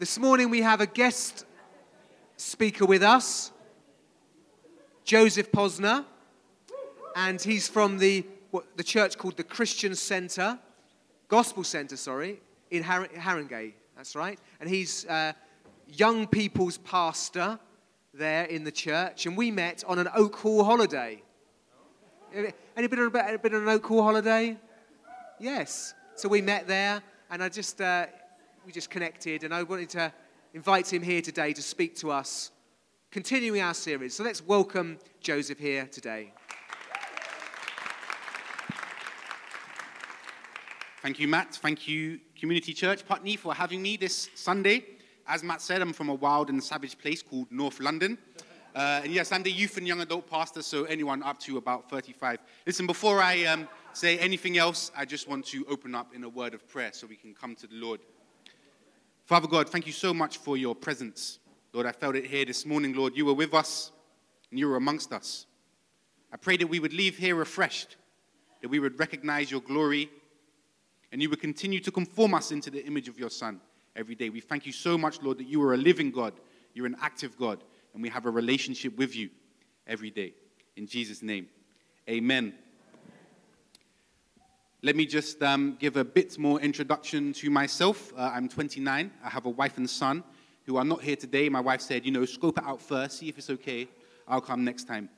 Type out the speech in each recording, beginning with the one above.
This morning we have a guest speaker with us, Joseph Posner, and he's from the, what, the church called the Christian Centre, Gospel Centre, sorry, in Har- Haringey. That's right. And he's uh, young people's pastor there in the church, and we met on an Oak Hall holiday. Any been on, been on an Oak Hall holiday? Yes. So we met there, and I just uh, we just connected, and I wanted to invite him here today to speak to us, continuing our series. So let's welcome Joseph here today. Thank you, Matt. Thank you, Community Church Putney, for having me this Sunday. As Matt said, I'm from a wild and savage place called North London. Uh, and yes, I'm the youth and young adult pastor, so anyone up to about 35. Listen, before I um, say anything else, I just want to open up in a word of prayer so we can come to the Lord. Father God, thank you so much for your presence. Lord, I felt it here this morning, Lord. You were with us and you were amongst us. I pray that we would leave here refreshed, that we would recognize your glory, and you would continue to conform us into the image of your Son every day. We thank you so much, Lord, that you are a living God, you're an active God, and we have a relationship with you every day. In Jesus' name, amen. Let me just um, give a bit more introduction to myself. Uh, I'm 29. I have a wife and son who are not here today. My wife said, you know, scope it out first, see if it's okay. I'll come next time.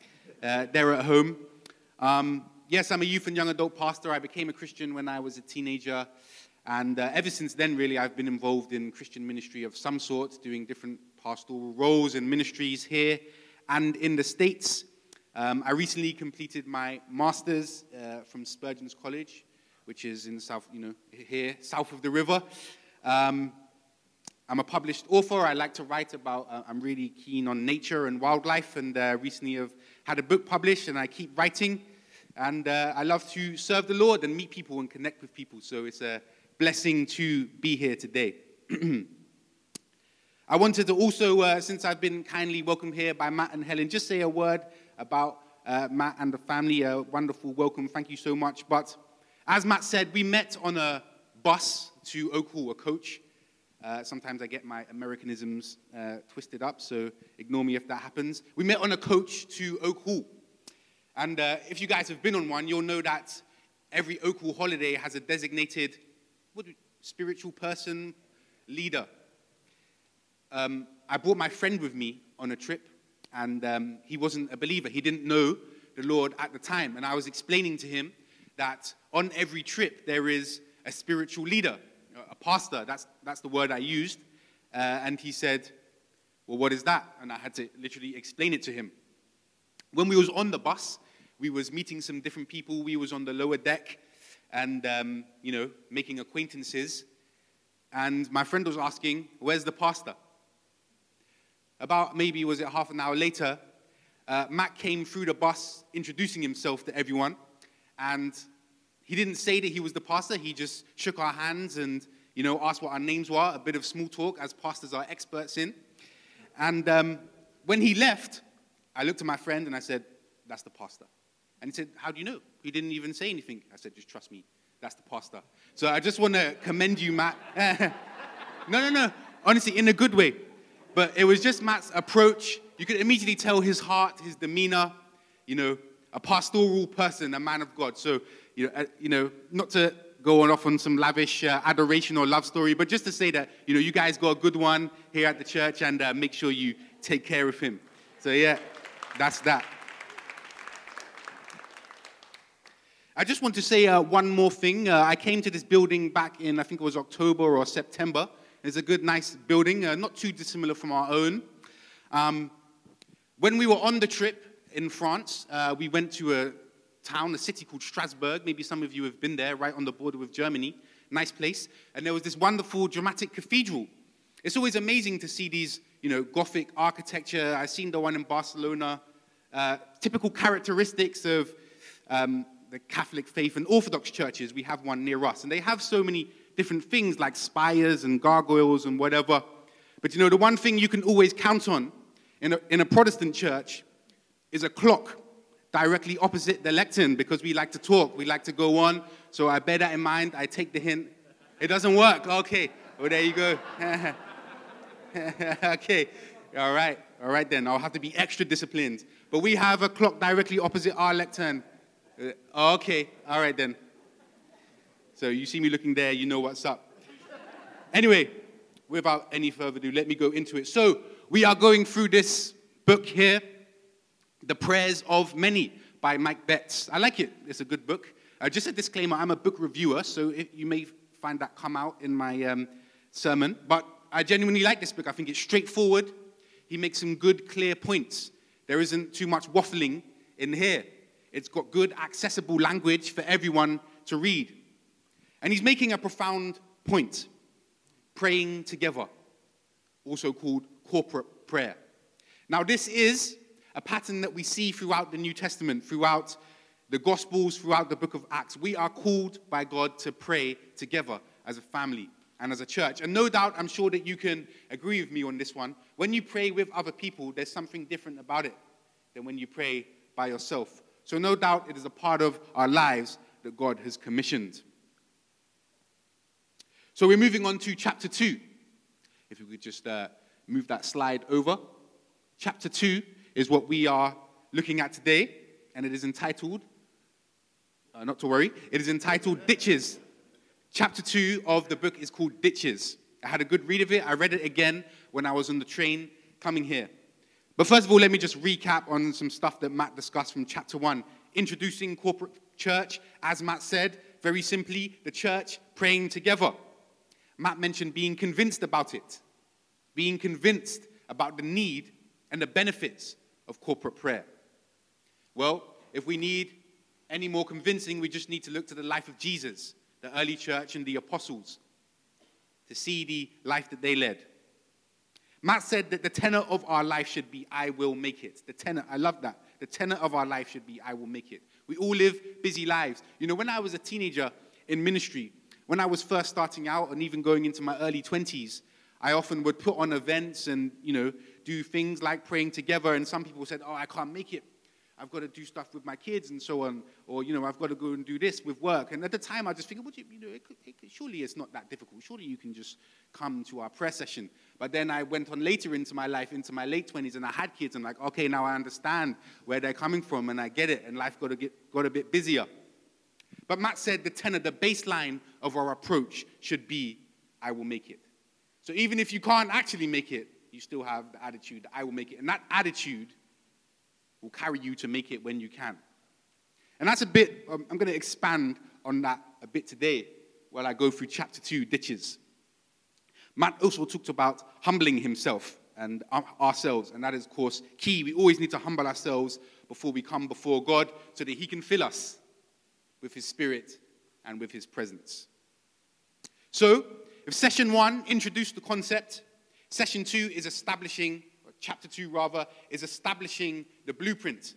Uh, they're at home. Um, yes, I'm a youth and young adult pastor. I became a Christian when I was a teenager. And uh, ever since then, really, I've been involved in Christian ministry of some sort, doing different pastoral roles and ministries here and in the States. Um, I recently completed my master's uh, from Spurgeon's College which is in the south, you know, here, south of the river. Um, I'm a published author. I like to write about, uh, I'm really keen on nature and wildlife, and uh, recently have had a book published, and I keep writing. And uh, I love to serve the Lord and meet people and connect with people. So it's a blessing to be here today. I wanted to also, uh, since I've been kindly welcomed here by Matt and Helen, just say a word about uh, Matt and the family. A wonderful welcome. Thank you so much. But as Matt said, we met on a bus to Oak Hall, a coach. Uh, sometimes I get my Americanisms uh, twisted up, so ignore me if that happens. We met on a coach to Oak Hall. And uh, if you guys have been on one, you'll know that every Oak Hall holiday has a designated spiritual person, leader. Um, I brought my friend with me on a trip, and um, he wasn't a believer. He didn't know the Lord at the time. And I was explaining to him that on every trip there is a spiritual leader, a pastor. That's, that's the word I used. Uh, and he said, Well, what is that? And I had to literally explain it to him. When we was on the bus, we was meeting some different people. We was on the lower deck and, um, you know, making acquaintances. And my friend was asking, Where's the pastor? About maybe, was it half an hour later, uh, Matt came through the bus introducing himself to everyone. And he didn't say that he was the pastor. He just shook our hands and, you know, asked what our names were, a bit of small talk, as pastors are experts in. And um, when he left, I looked at my friend and I said, That's the pastor. And he said, How do you know? He didn't even say anything. I said, Just trust me. That's the pastor. So I just want to commend you, Matt. no, no, no. Honestly, in a good way. But it was just Matt's approach. You could immediately tell his heart, his demeanor, you know, a pastoral person, a man of God. So, you know, uh, you know not to go on off on some lavish uh, adoration or love story, but just to say that, you know, you guys got a good one here at the church and uh, make sure you take care of him. So, yeah, that's that. I just want to say uh, one more thing. Uh, I came to this building back in, I think it was October or September. It's a good, nice building, uh, not too dissimilar from our own. Um, when we were on the trip, in France. Uh, we went to a town, a city called Strasbourg. Maybe some of you have been there, right on the border with Germany. Nice place. And there was this wonderful, dramatic cathedral. It's always amazing to see these, you know, Gothic architecture. I've seen the one in Barcelona. Uh, typical characteristics of um, the Catholic faith and Orthodox churches. We have one near us. And they have so many different things like spires and gargoyles and whatever. But you know, the one thing you can always count on in a, in a Protestant church is a clock directly opposite the lectern because we like to talk, we like to go on. So I bear that in mind. I take the hint. It doesn't work. Okay. Well, there you go. okay. All right. All right then. I'll have to be extra disciplined. But we have a clock directly opposite our lectern. Uh, okay. All right then. So you see me looking there, you know what's up. Anyway, without any further ado, let me go into it. So we are going through this book here, The Prayers of Many by Mike Betts. I like it. It's a good book. Uh, just a disclaimer, I'm a book reviewer, so you may find that come out in my um, sermon. But I genuinely like this book. I think it's straightforward. He makes some good, clear points. There isn't too much waffling in here. It's got good, accessible language for everyone to read. And he's making a profound point praying together, also called corporate prayer. Now, this is a pattern that we see throughout the New Testament, throughout the Gospels, throughout the book of Acts. We are called by God to pray together as a family and as a church. And no doubt, I'm sure that you can agree with me on this one. When you pray with other people, there's something different about it than when you pray by yourself. So, no doubt, it is a part of our lives that God has commissioned. So, we're moving on to chapter 2. If we could just uh, move that slide over. Chapter 2 is what we are looking at today, and it is entitled, uh, not to worry, it is entitled Ditches Chapter 2 of the book is called Ditches. I had a good read of it. I read it again when I was on the train coming here. But first of all, let me just recap on some stuff that Matt discussed from chapter 1. Introducing corporate church, as Matt said, very simply, the church praying together. Matt mentioned being convinced about it, being convinced about the need and the benefits of corporate prayer. Well, if we need any more convincing, we just need to look to the life of Jesus the early church and the apostles to see the life that they led. Matt said that the tenor of our life should be, I will make it. The tenor, I love that. The tenor of our life should be, I will make it. We all live busy lives. You know, when I was a teenager in ministry, when I was first starting out and even going into my early 20s, I often would put on events and, you know, do things like praying together. And some people said, Oh, I can't make it. I've got to do stuff with my kids and so on, or you know, I've got to go and do this with work. And at the time, I just figured, well, you, you know, it could, it could, surely it's not that difficult. Surely you can just come to our prayer session. But then I went on later into my life, into my late 20s, and I had kids. And like, okay, now I understand where they're coming from, and I get it. And life got get got a bit busier. But Matt said the tenor, the baseline of our approach should be, I will make it. So even if you can't actually make it, you still have the attitude, that I will make it. And that attitude will carry you to make it when you can. And that's a bit, um, I'm going to expand on that a bit today while I go through chapter 2, ditches. Matt also talked about humbling himself and ourselves, and that is, of course, key. We always need to humble ourselves before we come before God so that He can fill us with His Spirit and with His presence. So, if session one introduced the concept, session two is establishing chapter 2 rather, is establishing the blueprint.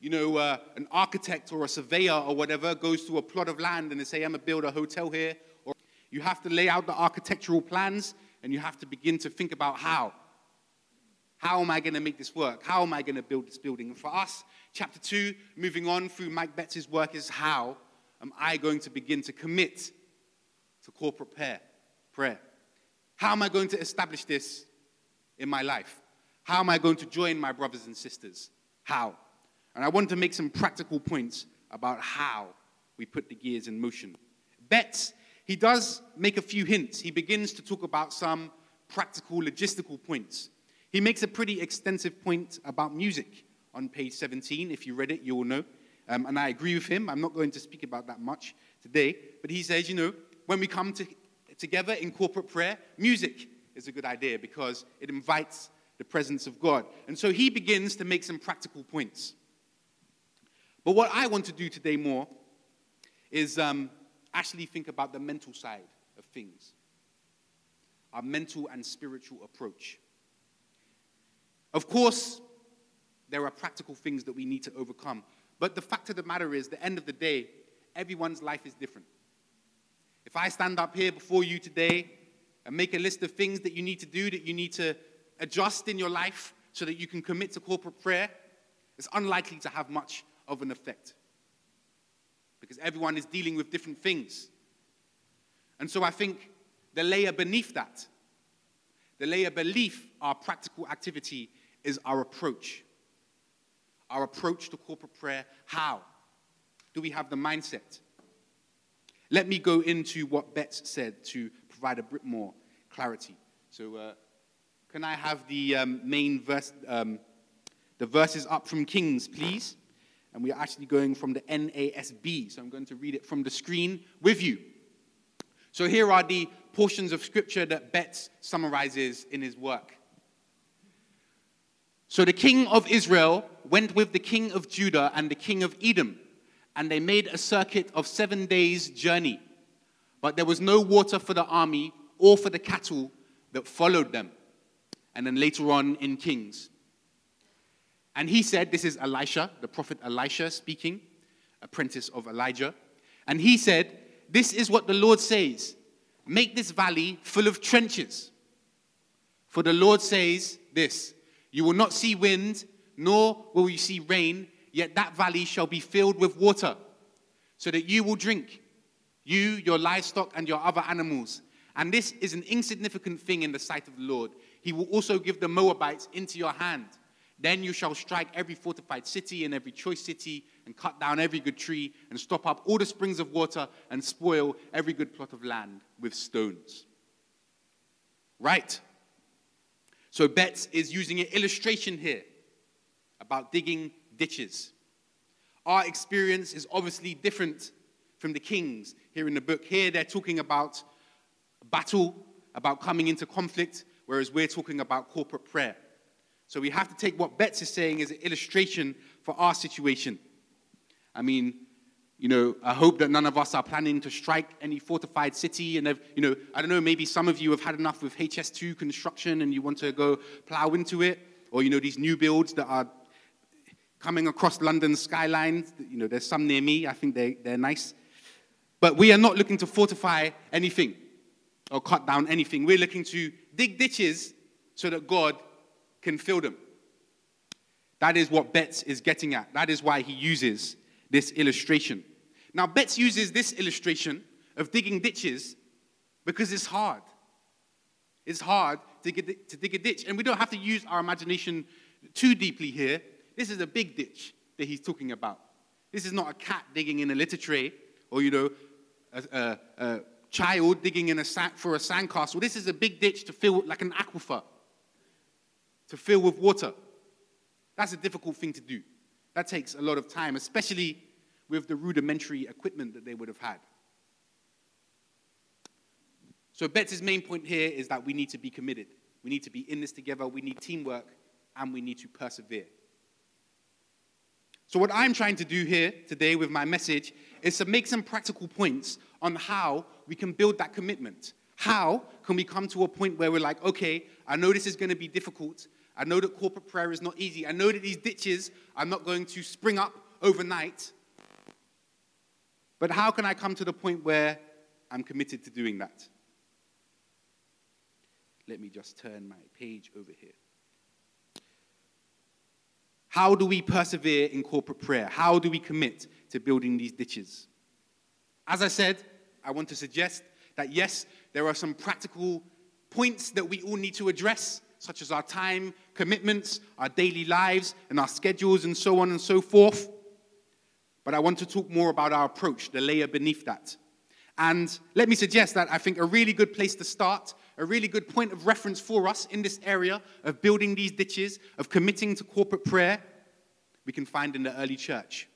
You know, uh, an architect or a surveyor or whatever goes to a plot of land and they say, I'm going to build a hotel here. Or you have to lay out the architectural plans and you have to begin to think about how. How am I going to make this work? How am I going to build this building? And for us, chapter 2, moving on through Mike Betts' work, is how am I going to begin to commit to corporate prayer? prayer? How am I going to establish this in my life? How am I going to join my brothers and sisters? How? And I want to make some practical points about how we put the gears in motion. Betts, he does make a few hints. He begins to talk about some practical, logistical points. He makes a pretty extensive point about music on page 17. If you read it, you will know. Um, and I agree with him. I'm not going to speak about that much today. But he says, you know, when we come to, together in corporate prayer, music is a good idea because it invites the presence of God. And so he begins to make some practical points. But what I want to do today more is um, actually think about the mental side of things, our mental and spiritual approach. Of course, there are practical things that we need to overcome. But the fact of the matter is, the end of the day, everyone's life is different. If I stand up here before you today and make a list of things that you need to do, that you need to adjust in your life so that you can commit to corporate prayer, it's unlikely to have much of an effect. Because everyone is dealing with different things. And so I think the layer beneath that, the layer beneath our practical activity is our approach. Our approach to corporate prayer. How? Do we have the mindset? Let me go into what Betts said to provide a bit more clarity. So, uh, can I have the um, main verse, um, the verses up from Kings, please? And we are actually going from the NASB. So I'm going to read it from the screen with you. So here are the portions of scripture that Betts summarizes in his work. So the king of Israel went with the king of Judah and the king of Edom, and they made a circuit of seven days' journey. But there was no water for the army or for the cattle that followed them. And then later on in Kings. And he said, This is Elisha, the prophet Elisha speaking, apprentice of Elijah. And he said, This is what the Lord says Make this valley full of trenches. For the Lord says this You will not see wind, nor will you see rain, yet that valley shall be filled with water, so that you will drink, you, your livestock, and your other animals. And this is an insignificant thing in the sight of the Lord. He will also give the Moabites into your hand. Then you shall strike every fortified city and every choice city, and cut down every good tree, and stop up all the springs of water, and spoil every good plot of land with stones. Right. So Betts is using an illustration here about digging ditches. Our experience is obviously different from the kings here in the book. Here they're talking about battle, about coming into conflict, whereas we're talking about corporate prayer. So we have to take what Betts is saying as an illustration for our situation. I mean, you know, I hope that none of us are planning to strike any fortified city. And, have, you know, I don't know, maybe some of you have had enough with HS2 construction and you want to go plow into it. Or, you know, these new builds that are coming across London's skyline. You know, there's some near me. I think they, they're nice. But we are not looking to fortify anything or cut down anything. We're looking to dig ditches so that God can fill them. That is what Betts is getting at. That is why he uses this illustration. Now, Betts uses this illustration of digging ditches because it's hard. It's hard to, get, to dig a ditch. And we don't have to use our imagination too deeply here. This is a big ditch that he's talking about. This is not a cat digging in a litter tray or, you know, a, a, a child digging in a sack for a sandcastle. This is a big ditch to fill like an aquifer to fill with water. That's a difficult thing to do. That takes a lot of time, especially with the rudimentary equipment that they would have had. So, Betts' main point here is that we need to be committed. We need to be in this together, we need teamwork, and we need to persevere. So, what I'm trying to do here today with my message is to make some practical points on how we can build that commitment. How can we come to a point where we're like, okay, I know this is going to be difficult, I know that corporate prayer is not easy. I know that these ditches are not going to spring up overnight. But how can I come to the point where I'm committed to doing that? Let me just turn my page over here. How do we persevere in corporate prayer? How do we commit to building these ditches? As I said, I want to suggest that yes, there are some practical points that we all need to address such as our time commitments, our daily lives, and our schedules, and so on and so forth. But I want to talk more about our approach, the layer beneath that. And let me suggest that I think a really good place to start, a really good point of reference for us in this area of building these ditches, of committing to corporate prayer, we can find in the early church.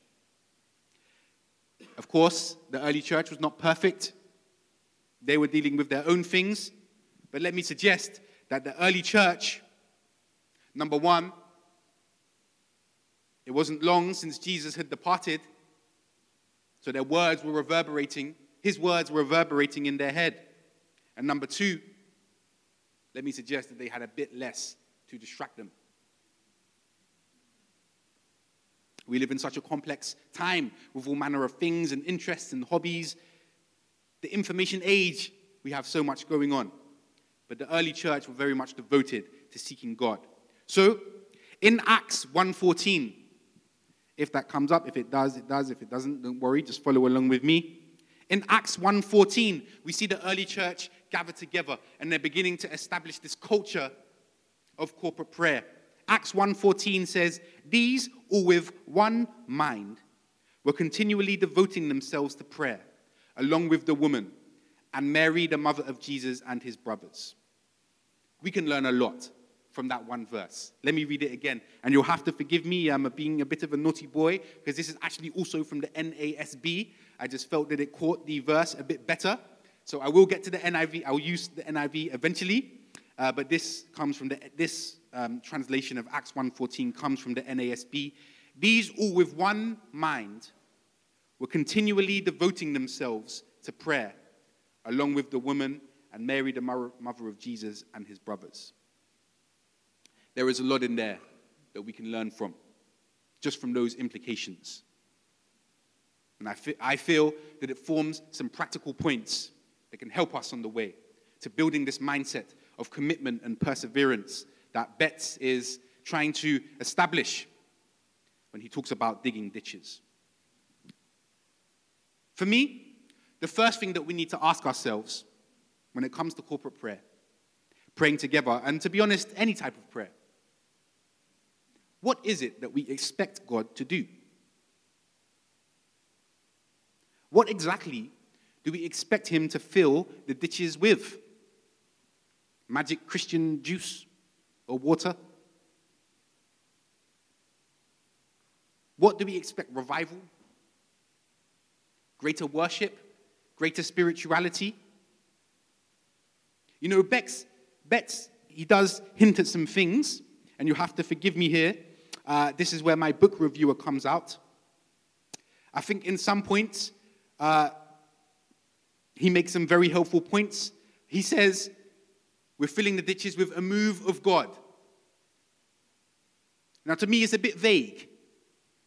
Of course, the early church was not perfect. They were dealing with their own things. But let me suggest that the early church, number one, it wasn't long since Jesus had departed, so their words were reverberating, his words were reverberating in their head. And number two, let me suggest that they had a bit less to distract them. We live in such a complex time with all manner of things and interests and hobbies. The information age, we have so much going on but the early church were very much devoted to seeking God. So, in Acts 1:14, if that comes up, if it does, it does. If it doesn't, don't worry, just follow along with me. In Acts 1:14, we see the early church gather together and they're beginning to establish this culture of corporate prayer. Acts 1:14 says, "These all with one mind were continually devoting themselves to prayer, along with the woman and Mary, the mother of Jesus, and his brothers." We can learn a lot from that one verse. Let me read it again. And you'll have to forgive me, I'm being a bit of a naughty boy, because this is actually also from the NASB. I just felt that it caught the verse a bit better. So I will get to the NIV. I'll use the NIV eventually. Uh, but this comes from the, this um, translation of Acts 1.14 comes from the NASB. These all with one mind were continually devoting themselves to prayer, along with the woman and Mary, the mother of Jesus, and his brothers. There is a lot in there that we can learn from, just from those implications. And I, I feel that it forms some practical points that can help us on the way to building this mindset of commitment and perseverance that Betts is trying to establish when he talks about digging ditches. For me, the first thing that we need to ask ourselves when it comes to corporate prayer, praying together, and to be honest, any type of prayer, what is it that we expect God to do? What exactly do we expect Him to fill the ditches with? Magic Christian juice or water? What do we expect? Revival? Greater worship? Greater spirituality? You know, Bex, Betts, he does hint at some things, and you have to forgive me here. Uh, this is where my book reviewer comes out. I think in some points, uh, he makes some very helpful points. He says, We're filling the ditches with a move of God. Now, to me, it's a bit vague.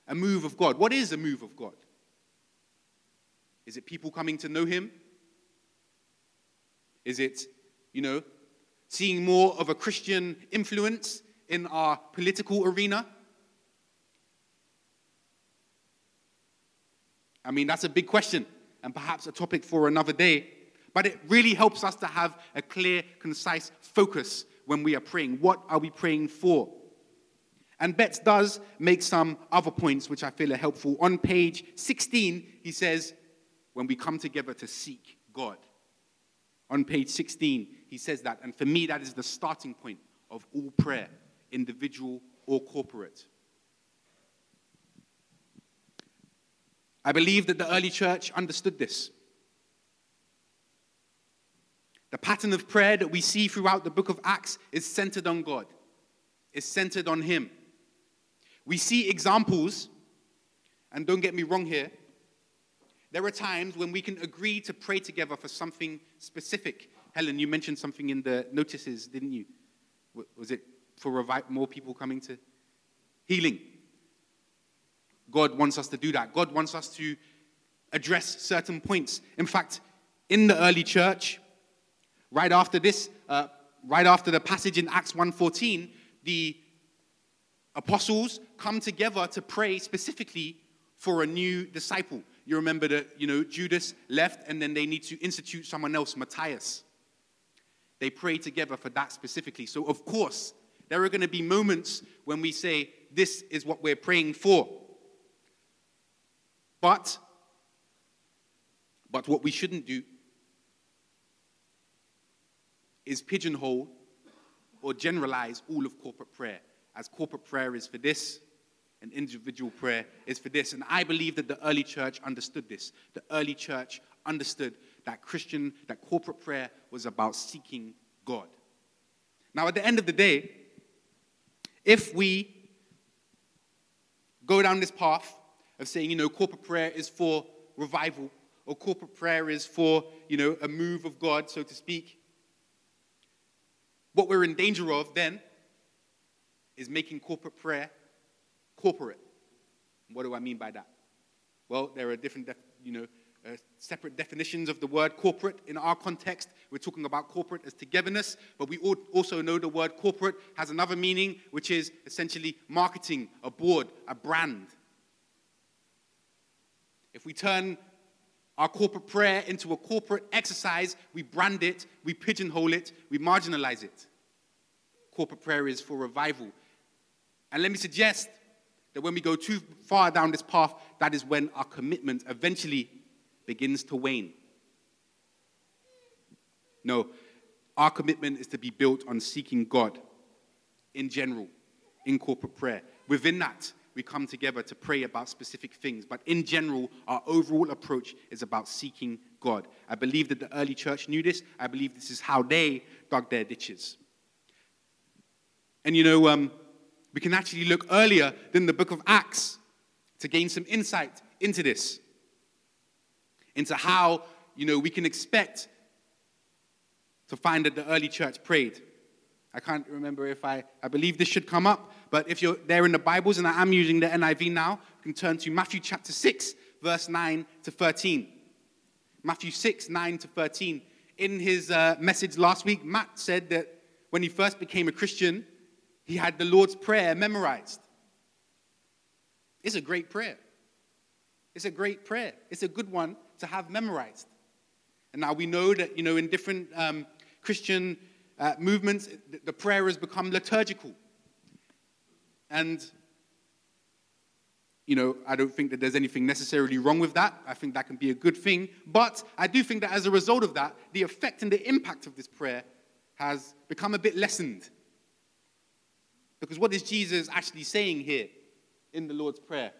A move of God. What is a move of God? Is it people coming to know Him? Is it, you know, seeing more of a Christian influence in our political arena? I mean, that's a big question and perhaps a topic for another day. But it really helps us to have a clear, concise focus when we are praying. What are we praying for? And Betts does make some other points which I feel are helpful. On page 16, he says, when we come together to seek God. On page 16, he says that. And for me, that is the starting point of all prayer, individual or corporate. I believe that the early church understood this. The pattern of prayer that we see throughout the book of Acts is centered on God, is centered on Him. We see examples, and don't get me wrong here, there are times when we can agree to pray together for something specific. Helen, you mentioned something in the notices, didn't you? Was it for more people coming to healing? God wants us to do that. God wants us to address certain points. In fact, in the early church, right after this, uh, right after the passage in Acts 1:14, the apostles come together to pray specifically for a new disciple. You remember that, you know, Judas left and then they need to institute someone else, Matthias. They pray together for that specifically. So, of course, there are going to be moments when we say, This is what we're praying for. But, but what we shouldn't do is pigeonhole or generalize all of corporate prayer, as corporate prayer is for this and individual prayer is for this. And I believe that the early church understood this. The early church understood that Christian, that corporate prayer was about seeking God. Now, at the end of the day, if we go down this path of saying, you know, corporate prayer is for revival, or corporate prayer is for, you know, a move of God, so to speak. What we're in danger of then is making corporate prayer corporate. What do I mean by that? Well, there are different, def- you know, uh, separate definitions of the word corporate. In our context, we're talking about corporate as togetherness, but we also know the word corporate has another meaning, which is essentially marketing, a board, a brand. If we turn our corporate prayer into a corporate exercise. We brand it, we pigeonhole it, we marginalize it. Corporate prayer is for revival. And let me suggest that when we go too far down this path, that is when our commitment eventually begins to wane. No, our commitment is to be built on seeking God in general, in corporate prayer. Within that, we come together to pray about specific things. But in general, our overall approach is about seeking God. I believe that the early church knew this. I believe this is how they dug their ditches. And you know, um, we can actually look earlier than the book of Acts to gain some insight into this, into how, you know, we can expect to find that the early church prayed. I can't remember if I, I believe this should come up, but if you're there in the Bibles, and I am using the NIV now, you can turn to Matthew chapter 6, verse 9 to 13. Matthew 6, 9 to 13. In his uh, message last week, Matt said that when he first became a Christian, he had the Lord's Prayer memorized. It's a great prayer. It's a great prayer. It's a good one to have memorized. And now we know that, you know, in different um, Christian uh, movements, the prayer has become liturgical. And, you know, I don't think that there's anything necessarily wrong with that. I think that can be a good thing. But I do think that as a result of that, the effect and the impact of this prayer has become a bit lessened. Because what is Jesus actually saying here in the Lord's Prayer?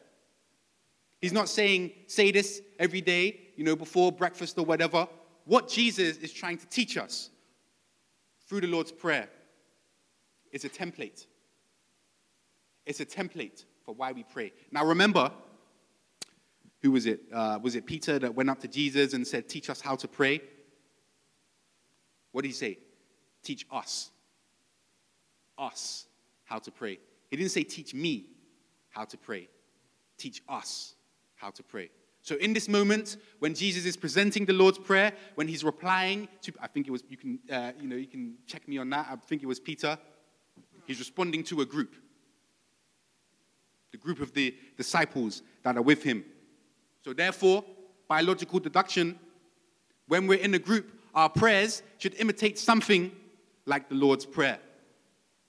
He's not saying, say this every day, you know, before breakfast or whatever. What Jesus is trying to teach us through the Lord's Prayer is a template. It's a template for why we pray. Now, remember, who was it? Uh, was it Peter that went up to Jesus and said, Teach us how to pray? What did he say? Teach us. Us how to pray. He didn't say, Teach me how to pray. Teach us how to pray. So, in this moment, when Jesus is presenting the Lord's Prayer, when he's replying to, I think it was, you can, uh, you know, you can check me on that. I think it was Peter. He's responding to a group, the group of the disciples that are with him. So, therefore, by logical deduction, when we're in a group, our prayers should imitate something like the Lord's Prayer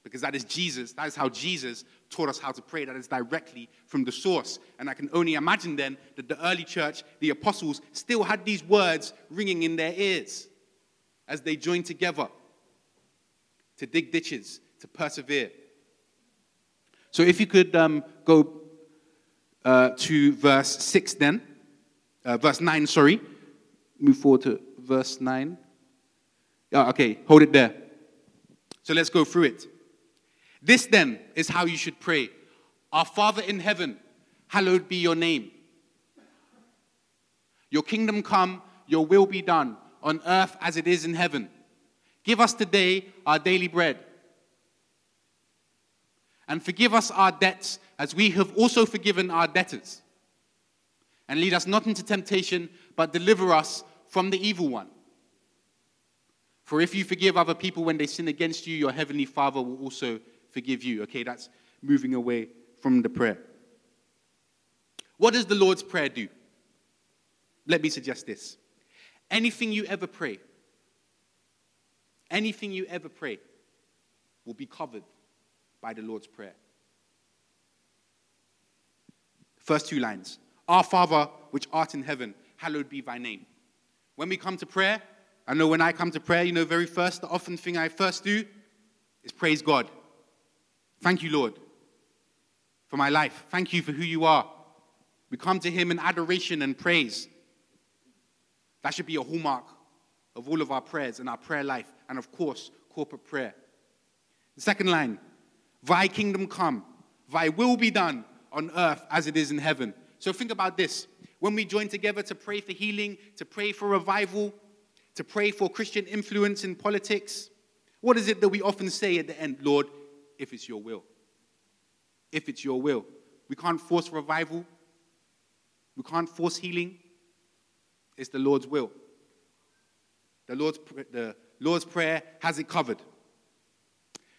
because that is Jesus. That is how Jesus taught us how to pray. That is directly from the source. And I can only imagine then that the early church, the apostles, still had these words ringing in their ears as they joined together to dig ditches, to persevere. So if you could um, go uh, to verse 6 then, uh, verse 9, sorry. Move forward to verse 9. Yeah, okay, hold it there. So let's go through it. This then is how you should pray Our Father in heaven, hallowed be your name. Your kingdom come, your will be done, on earth as it is in heaven. Give us today our daily bread. And forgive us our debts as we have also forgiven our debtors. And lead us not into temptation, but deliver us from the evil one. For if you forgive other people when they sin against you, your heavenly Father will also forgive you. Okay, that's moving away from the prayer. What does the Lord's Prayer do? Let me suggest this. Anything you ever pray, anything you ever pray will be covered by the Lord's Prayer. First two lines Our Father, which art in heaven, hallowed be thy name. When we come to prayer, I know when I come to prayer, you know, very first, the often thing I first do is praise God. Thank you, Lord, for my life. Thank you for who you are. We come to Him in adoration and praise. That should be a hallmark of all of our prayers and our prayer life, and of course, corporate prayer. The second line Thy kingdom come, Thy will be done on earth as it is in heaven. So think about this. When we join together to pray for healing, to pray for revival, to pray for Christian influence in politics, what is it that we often say at the end? Lord, if it's your will. If it's your will. We can't force revival, we can't force healing. It's the Lord's will. The Lord's, the Lord's Prayer has it covered.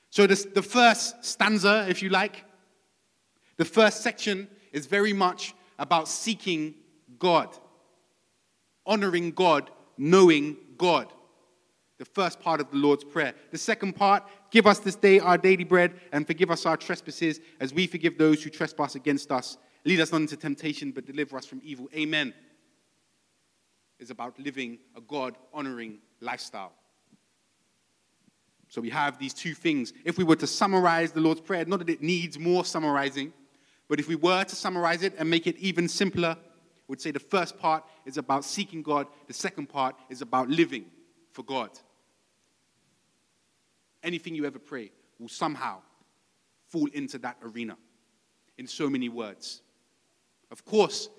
So, this, the first stanza, if you like, the first section is very much about seeking God honoring God, knowing God. The first part of the Lord's Prayer. The second part, give us this day our daily bread and forgive us our trespasses as we forgive those who trespass against us. Lead us not into temptation, but deliver us from evil. Amen. Is about living a God honoring lifestyle. So we have these two things. If we were to summarize the Lord's Prayer, not that it needs more summarizing, but if we were to summarize it and make it even simpler, we'd say the first part is about seeking God, the second part is about living for God anything you ever pray will somehow fall into that arena in so many words. Of course,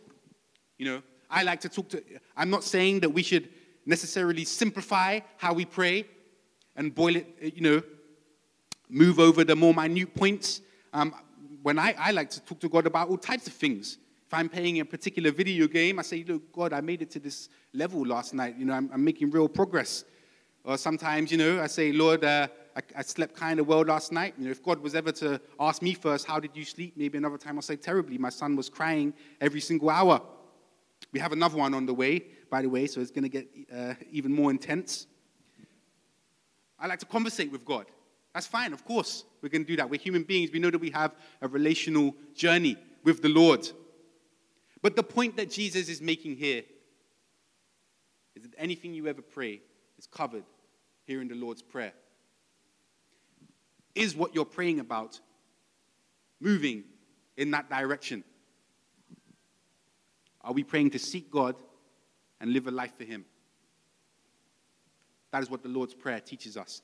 you know, I like to talk to, I'm not saying that we should necessarily simplify how we pray and boil it, uh, you know, move over the more minute points. Um, when I, I like to talk to God about all types of things. If I'm playing a particular video game, I say, look, God, I made it to this level last night. You know, I'm, I'm making real progress. Or sometimes, you know, I say, Lord, uh, I, I slept kind of well last night. You know, if God was ever to ask me first, how did you sleep? Maybe another time I'll say terribly. My son was crying every single hour. We have another one on the way, by the way, so it's going to get uh, even more intense. I like to conversate with God. That's fine, of course. We're going to do that. We're human beings. We know that we have a relational journey with the Lord. But the point that Jesus is making here is that anything you ever pray is covered here in the Lord's Prayer. Is what you're praying about moving in that direction? Are we praying to seek God and live a life for Him? That is what the Lord's Prayer teaches us.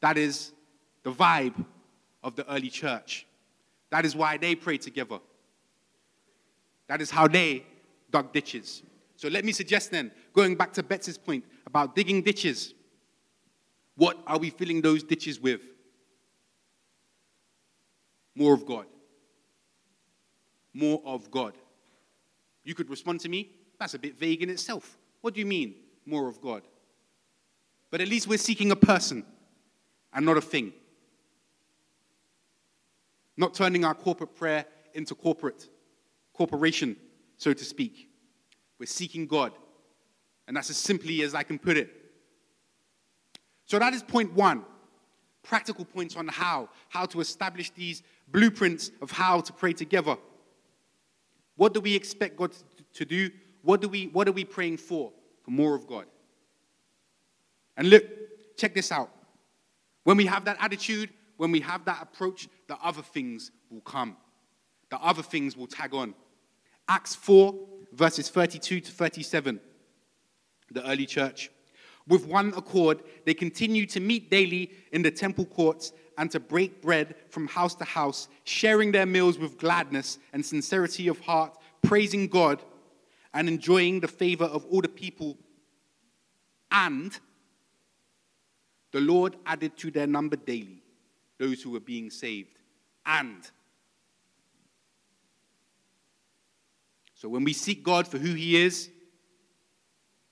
That is the vibe of the early church. That is why they pray together. That is how they dug ditches. So let me suggest then, going back to Betts's point about digging ditches, what are we filling those ditches with? More of God. More of God. You could respond to me, that's a bit vague in itself. What do you mean, more of God? But at least we're seeking a person and not a thing. Not turning our corporate prayer into corporate, corporation, so to speak. We're seeking God. And that's as simply as I can put it. So that is point one practical points on how, how to establish these blueprints of how to pray together. What do we expect God to do? What, do we, what are we praying for? For more of God. And look, check this out. When we have that attitude, when we have that approach, the other things will come. The other things will tag on. Acts 4, verses 32 to 37. The early church. With one accord, they continued to meet daily in the temple courts and to break bread from house to house, sharing their meals with gladness and sincerity of heart, praising God and enjoying the favor of all the people. And the Lord added to their number daily those who were being saved. And so when we seek God for who He is,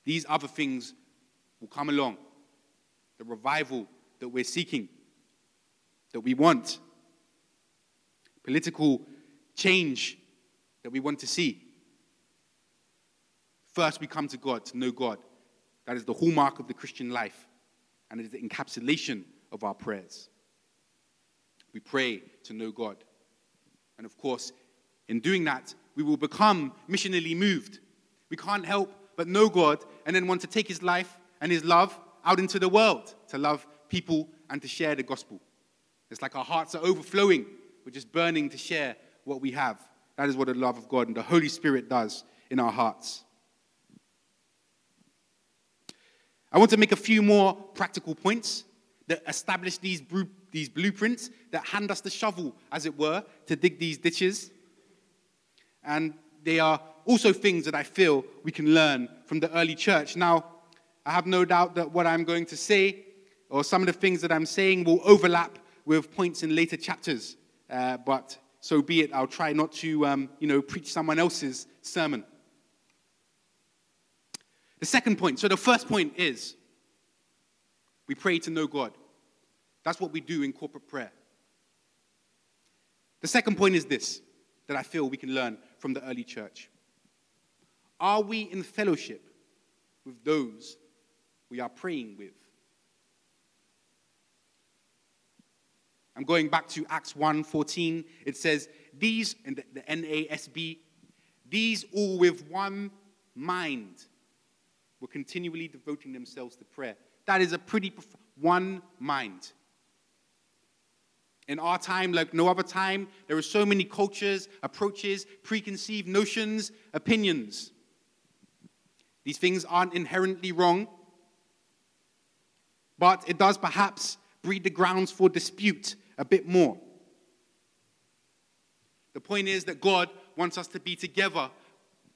these other things will come along. The revival that we're seeking, that we want, political change that we want to see. First, we come to God to know God. That is the hallmark of the Christian life, and it is the encapsulation of our prayers. We pray to know God. And of course, in doing that, we will become missionally moved. We can't help but know God and then want to take his life and his love out into the world to love people and to share the gospel. It's like our hearts are overflowing. We're just burning to share what we have. That is what the love of God and the Holy Spirit does in our hearts. I want to make a few more practical points that establish these, these blueprints that hand us the shovel, as it were, to dig these ditches. And they are also things that I feel we can learn from the early church. Now, I have no doubt that what I'm going to say, or some of the things that I'm saying, will overlap with points in later chapters. Uh, but so be it. I'll try not to, um, you know, preach someone else's sermon. The second point. So the first point is we pray to know God. That's what we do in corporate prayer. The second point is this that I feel we can learn from the early church. Are we in fellowship with those we are praying with? I'm going back to Acts 1:14. It says, "These in the, the NASB, these all with one mind were continually devoting themselves to prayer." That is a pretty prof- one mind. In our time, like no other time, there are so many cultures, approaches, preconceived notions, opinions. These things aren't inherently wrong, but it does perhaps breed the grounds for dispute a bit more. The point is that God wants us to be together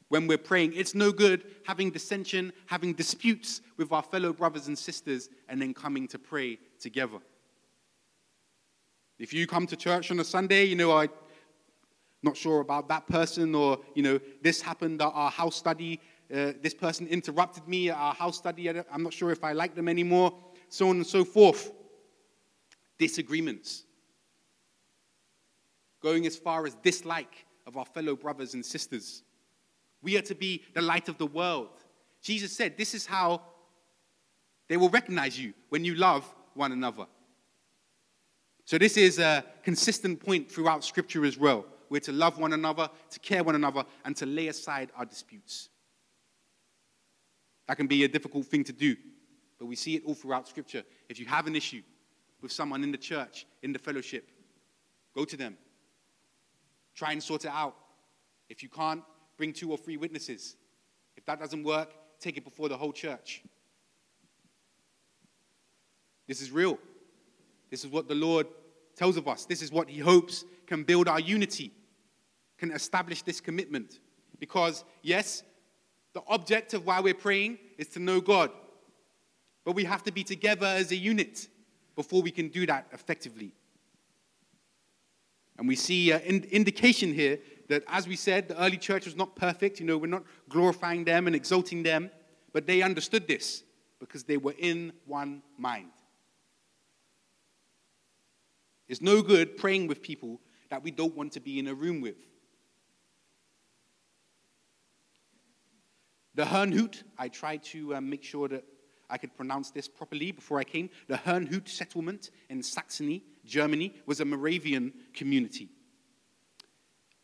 when we're praying. It's no good having dissension, having disputes with our fellow brothers and sisters, and then coming to pray together. If you come to church on a Sunday, you know, I'm not sure about that person, or, you know, this happened at our house study, uh, this person interrupted me at our house study, I'm not sure if I like them anymore, so on and so forth. Disagreements. Going as far as dislike of our fellow brothers and sisters. We are to be the light of the world. Jesus said, This is how they will recognize you when you love one another. So, this is a consistent point throughout Scripture as well. We're to love one another, to care one another, and to lay aside our disputes. That can be a difficult thing to do, but we see it all throughout Scripture. If you have an issue with someone in the church, in the fellowship, go to them. Try and sort it out. If you can't, bring two or three witnesses. If that doesn't work, take it before the whole church. This is real. This is what the Lord tells of us. This is what He hopes can build our unity, can establish this commitment. Because, yes, the object of why we're praying is to know God. But we have to be together as a unit before we can do that effectively. And we see an indication here that, as we said, the early church was not perfect. You know, we're not glorifying them and exalting them, but they understood this because they were in one mind. It's no good praying with people that we don't want to be in a room with. The Herrnhut, I tried to um, make sure that I could pronounce this properly before I came. The Herrnhut settlement in Saxony, Germany, was a Moravian community.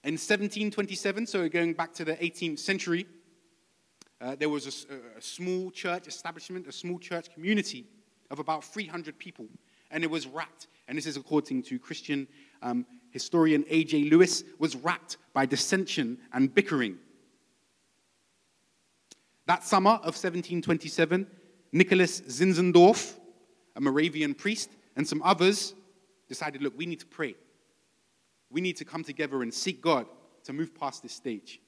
In 1727, so going back to the 18th century, uh, there was a, a, small church establishment, a small church community of about 300 people, and it was racked, and this is according to Christian um, historian A.J. Lewis, was racked by dissension and bickering. That summer of 1727, Nicholas Zinzendorf, a Moravian priest, and some others decided, look, we need to pray we need to come together and seek God to move past this stage.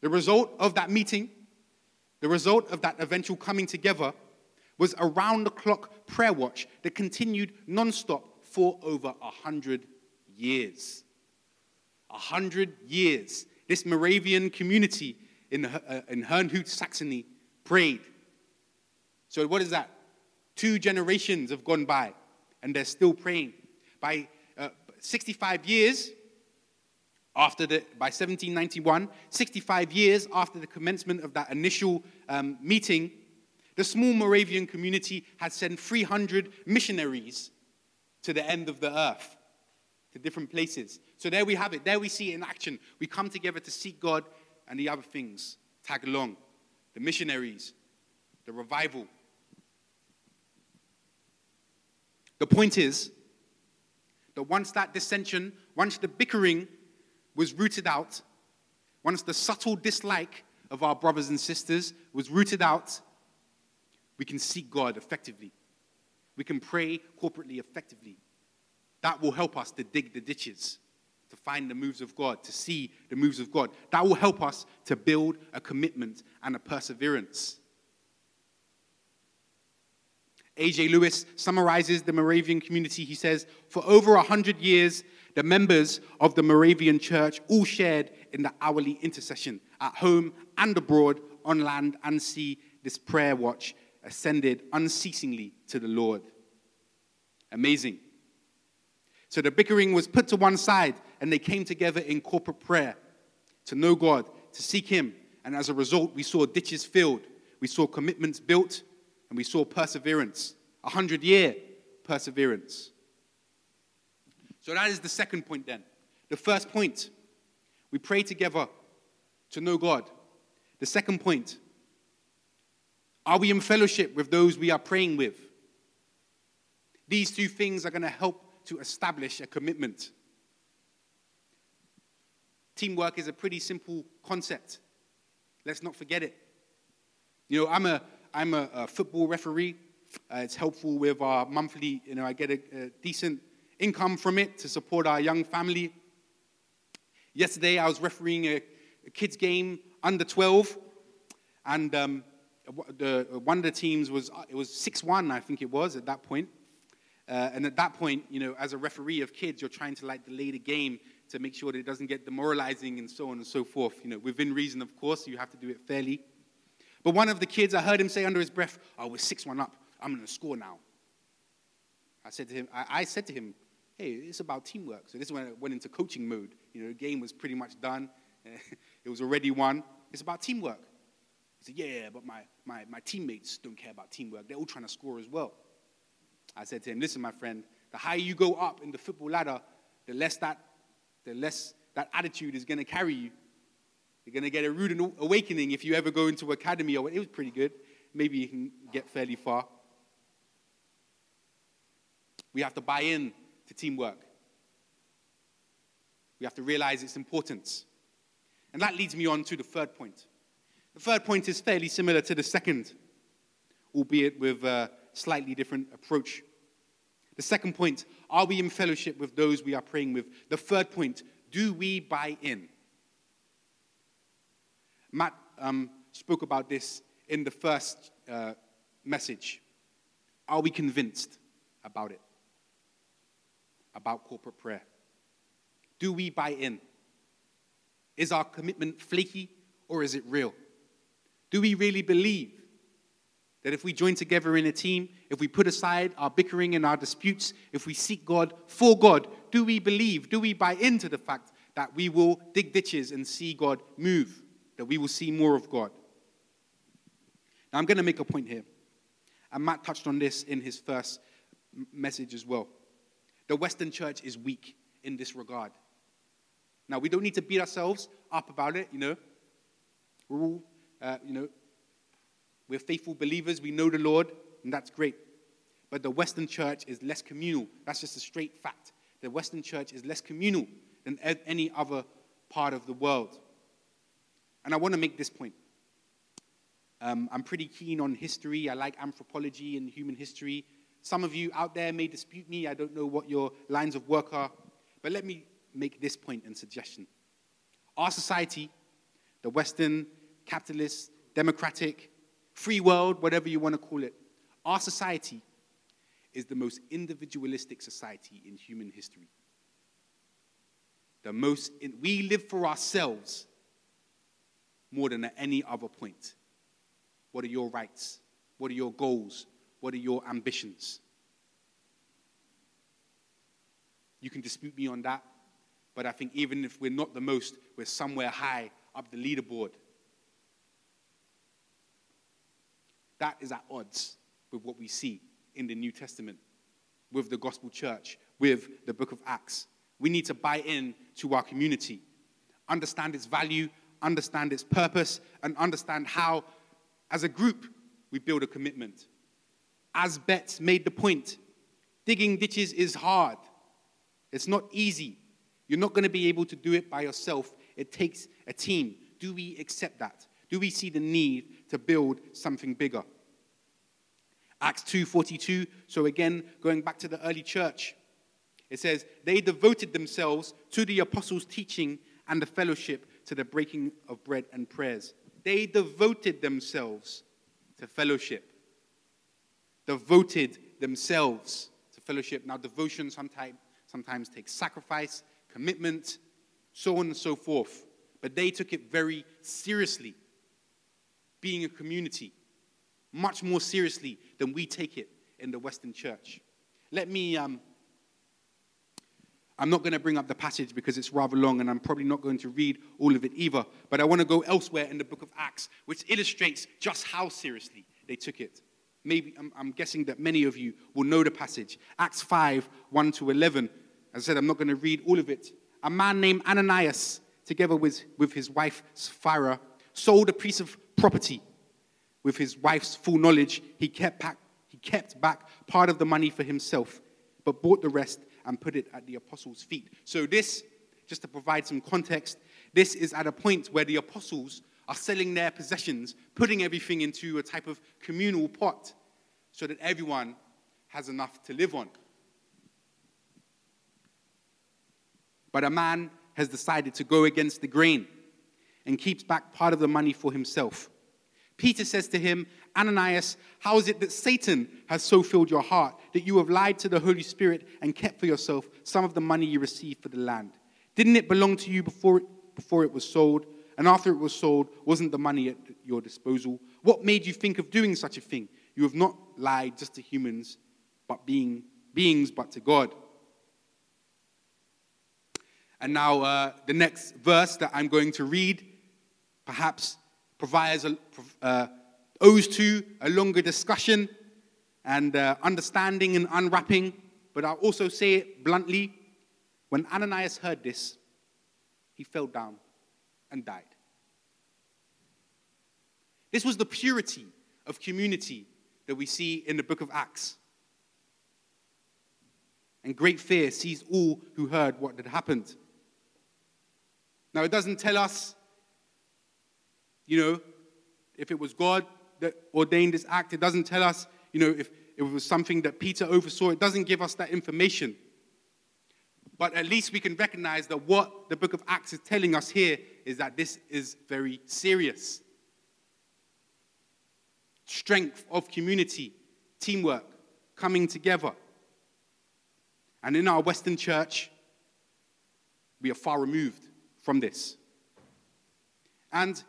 The result of that meeting, the result of that eventual coming together, was a round the clock prayer watch that continued non stop for over a hundred years. A hundred years. This Moravian community in, uh, in Herrnhut, Saxony prayed. So, what is that? Two generations have gone by, and they're still praying by uh, 65 years after the, by 1791, 65 years after the commencement of that initial um, meeting, the small Moravian community had sent 300 missionaries to the end of the earth, to different places. So there we have it. There we see it in action. We come together to seek God and the other things tag along. The missionaries, the revival. The point is, that once that dissension, once the bickering was rooted out, once the subtle dislike of our brothers and sisters was rooted out, we can seek God effectively. We can pray corporately effectively. That will help us to dig the ditches, to find the moves of God, to see the moves of God. That will help us to build a commitment and a perseverance. A.J. Lewis summarizes the Moravian community. He says, For over a hundred years, the members of the Moravian church all shared in the hourly intercession at home and abroad, on land and sea. This prayer watch ascended unceasingly to the Lord. Amazing. So the bickering was put to one side and they came together in corporate prayer to know God, to seek Him. And as a result, we saw ditches filled, we saw commitments built, and we saw perseverance, a hundred year perseverance. So that is the second point then. The first point, we pray together to know God. The second point, are we in fellowship with those we are praying with? These two things are going to help to establish a commitment. Teamwork is a pretty simple concept. Let's not forget it. You know, I'm a, I'm a, a football referee. Uh, it's helpful with our monthly, you know, I get a, a decent income from it to support our young family. Yesterday, I was refereeing a, a kids' game under 12, and um, the, one of the teams was it was 6-1, I think it was at that point. Uh, and at that point, you know, as a referee of kids, you're trying to like delay the game to make sure that it doesn't get demoralizing and so on and so forth. You know, within reason, of course, you have to do it fairly. But one of the kids, I heard him say under his breath, "Oh, we're six-one up. I'm going to score now." I said to him, I, I said to him, "Hey, it's about teamwork." So this is when I went into coaching mode. You know, the game was pretty much done. it was already won. It's about teamwork. He said, Yeah, but my, my, my teammates don't care about teamwork. They're all trying to score as well. I said to him, Listen, my friend, the higher you go up in the football ladder, the less that, the less that attitude is going to carry you. You're going to get a rude awakening if you ever go into academy. Or it was pretty good. Maybe you can get fairly far. We have to buy in to teamwork. We have to realize its importance. And that leads me on to the third point. The third point is fairly similar to the second, albeit with a slightly different approach. The second point, are we in fellowship with those we are praying with? The third point, do we buy in? Matt um, spoke about this in the first uh, message. Are we convinced about it? About corporate prayer? Do we buy in? Is our commitment flaky or is it real? Do we really believe that if we join together in a team, if we put aside our bickering and our disputes, if we seek God for God, do we believe, do we buy into the fact that we will dig ditches and see God move, that we will see more of God? Now, I'm going to make a point here. And Matt touched on this in his first message as well. The Western church is weak in this regard. Now, we don't need to beat ourselves up about it, you know. We're all uh, you know, we're faithful believers, we know the Lord, and that's great. But the Western church is less communal. That's just a straight fact. The Western church is less communal than any other part of the world. And I want to make this point. Um, I'm pretty keen on history. I like anthropology and human history. Some of you out there may dispute me. I don't know what your lines of work are. But let me make this point and suggestion. Our society, the Western capitalist, democratic, free world, whatever you want to call it, our society is the most individualistic society in human history. The most, we live for ourselves more than at any other point. What are your rights? What are your goals? What are your ambitions? You can dispute me on that, but I think even if we're not the most, we're somewhere high up the leaderboard. That is at odds with what we see in the New Testament, with the gospel church, with the book of Acts. We need to buy in to our community, understand its value, understand its purpose, and understand how, as a group, we build a commitment. As Betts made the point, digging ditches is hard. It's not easy. You're not going to be able to do it by yourself. It takes a team. Do we accept that? Do we see the need to build something bigger? Acts 2:42, so again going back to the early church. It says, "They devoted themselves to the apostles' teaching and the fellowship, to the breaking of bread and prayers." They devoted themselves to fellowship. Devoted themselves to fellowship. Now, devotion sometimes, sometimes takes sacrifice, commitment, so on and so forth. But they took it very seriously being a community much more seriously than we take it in the Western church. Let me, um, I'm not going to bring up the passage because it's rather long and I'm probably not going to read all of it either. But I want to go elsewhere in the book of Acts, which illustrates just how seriously they took it. Maybe I'm, I'm guessing that many of you will know the passage. Acts 5 1 to 11. As I said, I'm not going to read all of it. A man named Ananias, together with, with his wife Sapphira, sold a piece of property. With his wife's full knowledge, he kept back, he kept back part of the money for himself, but bought the rest and put it at the apostles' feet. So, this, just to provide some context, this is at a point where the apostles are selling their possessions, putting everything into a type of communal pot so that everyone has enough to live on. But a man has decided to go against the grain and keeps back part of the money for himself. Peter says to him, Ananias, how is it that Satan has so filled your heart that you have lied to the Holy Spirit and kept for yourself some of the money you received for the land? Didn't it belong to you before it, before it was sold? And after it was sold, wasn't the money at your disposal? What made you think of doing such a thing? You have not lied just to humans, but being beings, but to God. And now, uh, the next verse that I'm going to read perhaps provides a, uh, owes to a longer discussion and uh, understanding and unwrapping. But I'll also say it bluntly when Ananias heard this, he fell down and died. This was the purity of community that we see in the book of Acts. And great fear seized all who heard what had happened. Now, it doesn't tell us you know, if it was God that ordained this act, it doesn't tell us, you know, if it was something that Peter oversaw, it doesn't give us that information. But at least we can recognize that what the book of Acts is telling us here is that this is very serious. Strength of community, teamwork, coming together. And in our Western church, we are far removed from this. And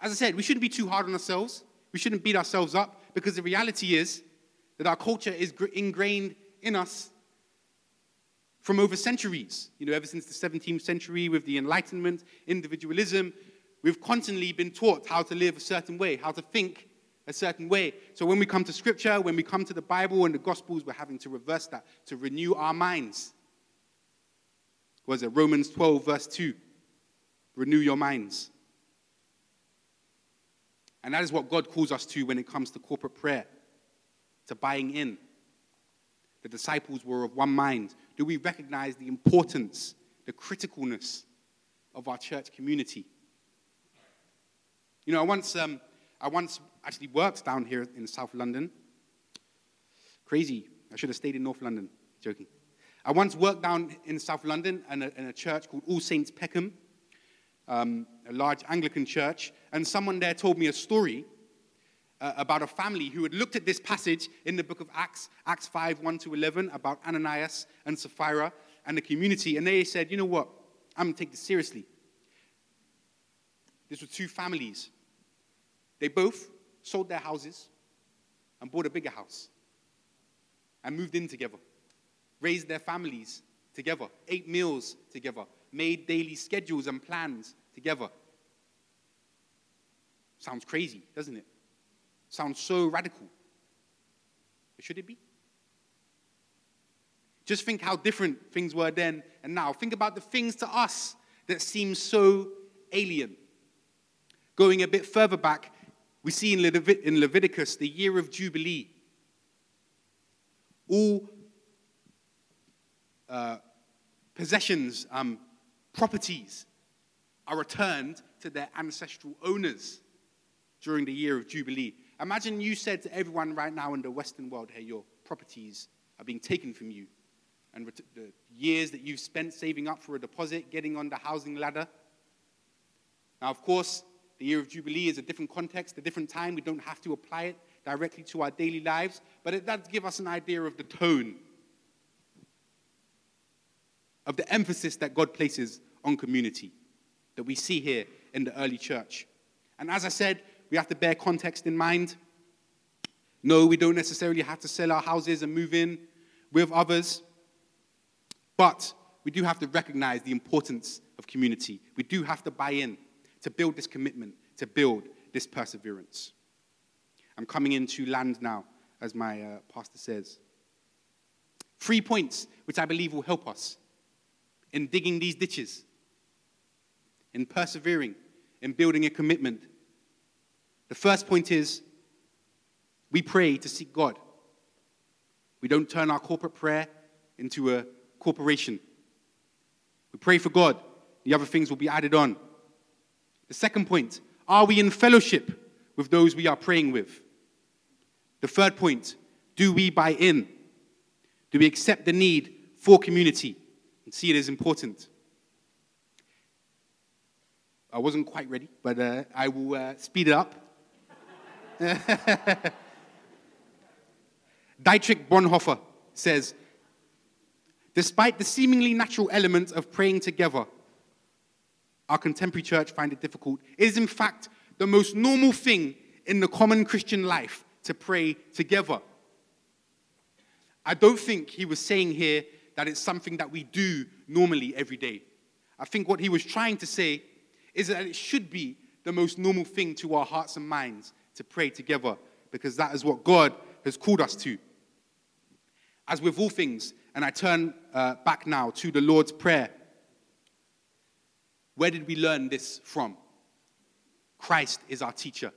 as I said, we shouldn't be too hard on ourselves. We shouldn't beat ourselves up because the reality is that our culture is ingrained in us from over centuries. You know, ever since the 17th century with the Enlightenment, individualism, we've constantly been taught how to live a certain way, how to think a certain way. So when we come to Scripture, when we come to the Bible and the Gospels, we're having to reverse that, to renew our minds. Was it Romans 12, verse 2? Renew your minds. And that is what God calls us to when it comes to corporate prayer, to buying in. The disciples were of one mind. Do we recognize the importance, the criticalness of our church community? You know, I once, um, I once actually worked down here in South London. Crazy. I should have stayed in North London. Joking. I once worked down in South London in a, in a church called All Saints Peckham um, a large Anglican church, and someone there told me a story uh, about a family who had looked at this passage in the book of Acts, Acts 5 1 to 11, about Ananias and Sapphira and the community, and they said, you know what, I'm going to take this seriously. This were two families. They both sold their houses and bought a bigger house and moved in together, raised their families together, ate meals together, made daily schedules and plans together. Sounds crazy, doesn't it? Sounds so radical. But should it be? Just think how different things were then and now. Think about the things to us that seem so alien. Going a bit further back, we see in, Levit- in Leviticus the year of Jubilee. All uh, possessions um, properties are returned to their ancestral owners during the year of Jubilee. Imagine you said to everyone right now in the Western world, hey, your properties are being taken from you. And the years that you've spent saving up for a deposit, getting on the housing ladder. Now, of course, the year of Jubilee is a different context, a different time. We don't have to apply it directly to our daily lives, but it does give us an idea of the tone, of the emphasis that God places on community that we see here in the early church. And as I said, we have to bear context in mind. No, we don't necessarily have to sell our houses and move in with others, but we do have to recognize the importance of community. We do have to buy in to build this commitment, to build this perseverance. I'm coming into land now, as my uh, pastor says. Three points which I believe will help us in digging these ditches, in persevering, in building a commitment. The first point is we pray to seek God. We don't turn our corporate prayer into a corporation. We pray for God. The other things will be added on. The second point are we in fellowship with those we are praying with? The third point do we buy in? Do we accept the need for community and see it as important? I wasn't quite ready, but uh, I will uh, speed it up. Dietrich Bonhoeffer says, Despite the seemingly natural element of praying together, our contemporary church find it difficult. It is, in fact, the most normal thing in the common Christian life to pray together. I don't think he was saying here that it's something that we do normally every day. I think what he was trying to say is that it should be the most normal thing to our hearts and minds to pray together because that is what God has called us to. As with all things, and I turn uh, back now to the Lord's Prayer, where did we learn this from? Christ is our teacher.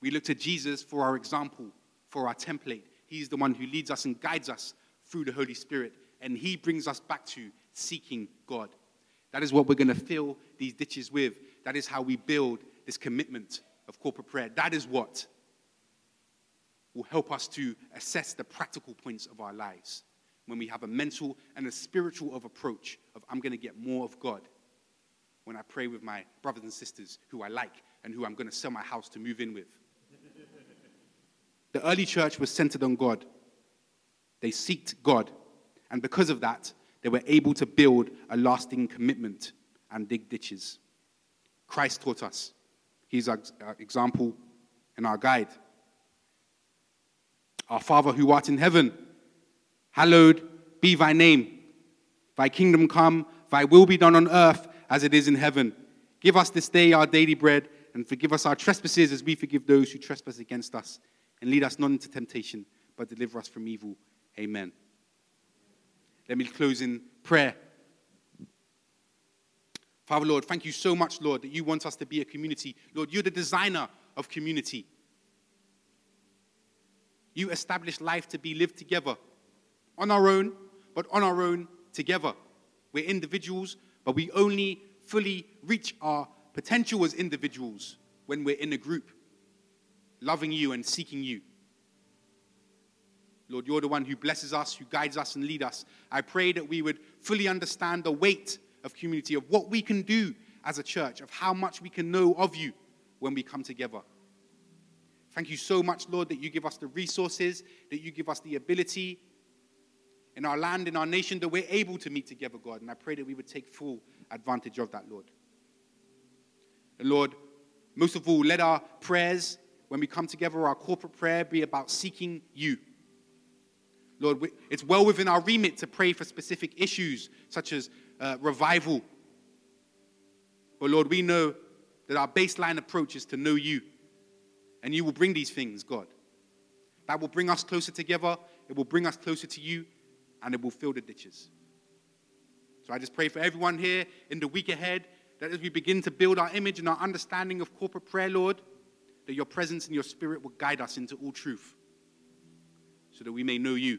We look to Jesus for our example, for our template. He's the one who leads us and guides us through the Holy Spirit, and He brings us back to seeking God. That is what we're going to fill these ditches with. That is how we build this commitment of corporate prayer. That is what will help us to assess the practical points of our lives when we have a mental and a spiritual of approach of I'm going to get more of God when I pray with my brothers and sisters who I like and who I'm going to sell my house to move in with. the early church was centered on God. They sought God, and because of that, they were able to build a lasting commitment and dig ditches. Christ taught us. He's our example and our guide. Our Father who art in heaven, hallowed be thy name. Thy kingdom come, thy will be done on earth as it is in heaven. Give us this day our daily bread, and forgive us our trespasses as we forgive those who trespass against us. And lead us not into temptation, but deliver us from evil. Amen. Let me close in prayer. Father, Lord, thank you so much, Lord, that you want us to be a community. Lord, you're the designer of community. You established life to be lived together on our own, but on our own together. We're individuals, but we only fully reach our potential as individuals when we're in a group, loving you and seeking you. Lord, you're the one who blesses us, who guides us and leads us. I pray that we would fully understand the weight of community, of what we can do as a church, of how much we can know of you when we come together. Thank you so much, Lord, that you give us the resources, that you give us the ability in our land, in our nation, that we're able to meet together, God. And I pray that we would take full advantage of that, Lord. And Lord, most of all, let our prayers, when we come together, our corporate prayer, be about seeking you. Lord, it's well within our remit to pray for specific issues such as uh, revival. But Lord, we know that our baseline approach is to know you. And you will bring these things, God. That will bring us closer together, it will bring us closer to you, and it will fill the ditches. So I just pray for everyone here in the week ahead that as we begin to build our image and our understanding of corporate prayer, Lord, that your presence and your spirit will guide us into all truth so that we may know you.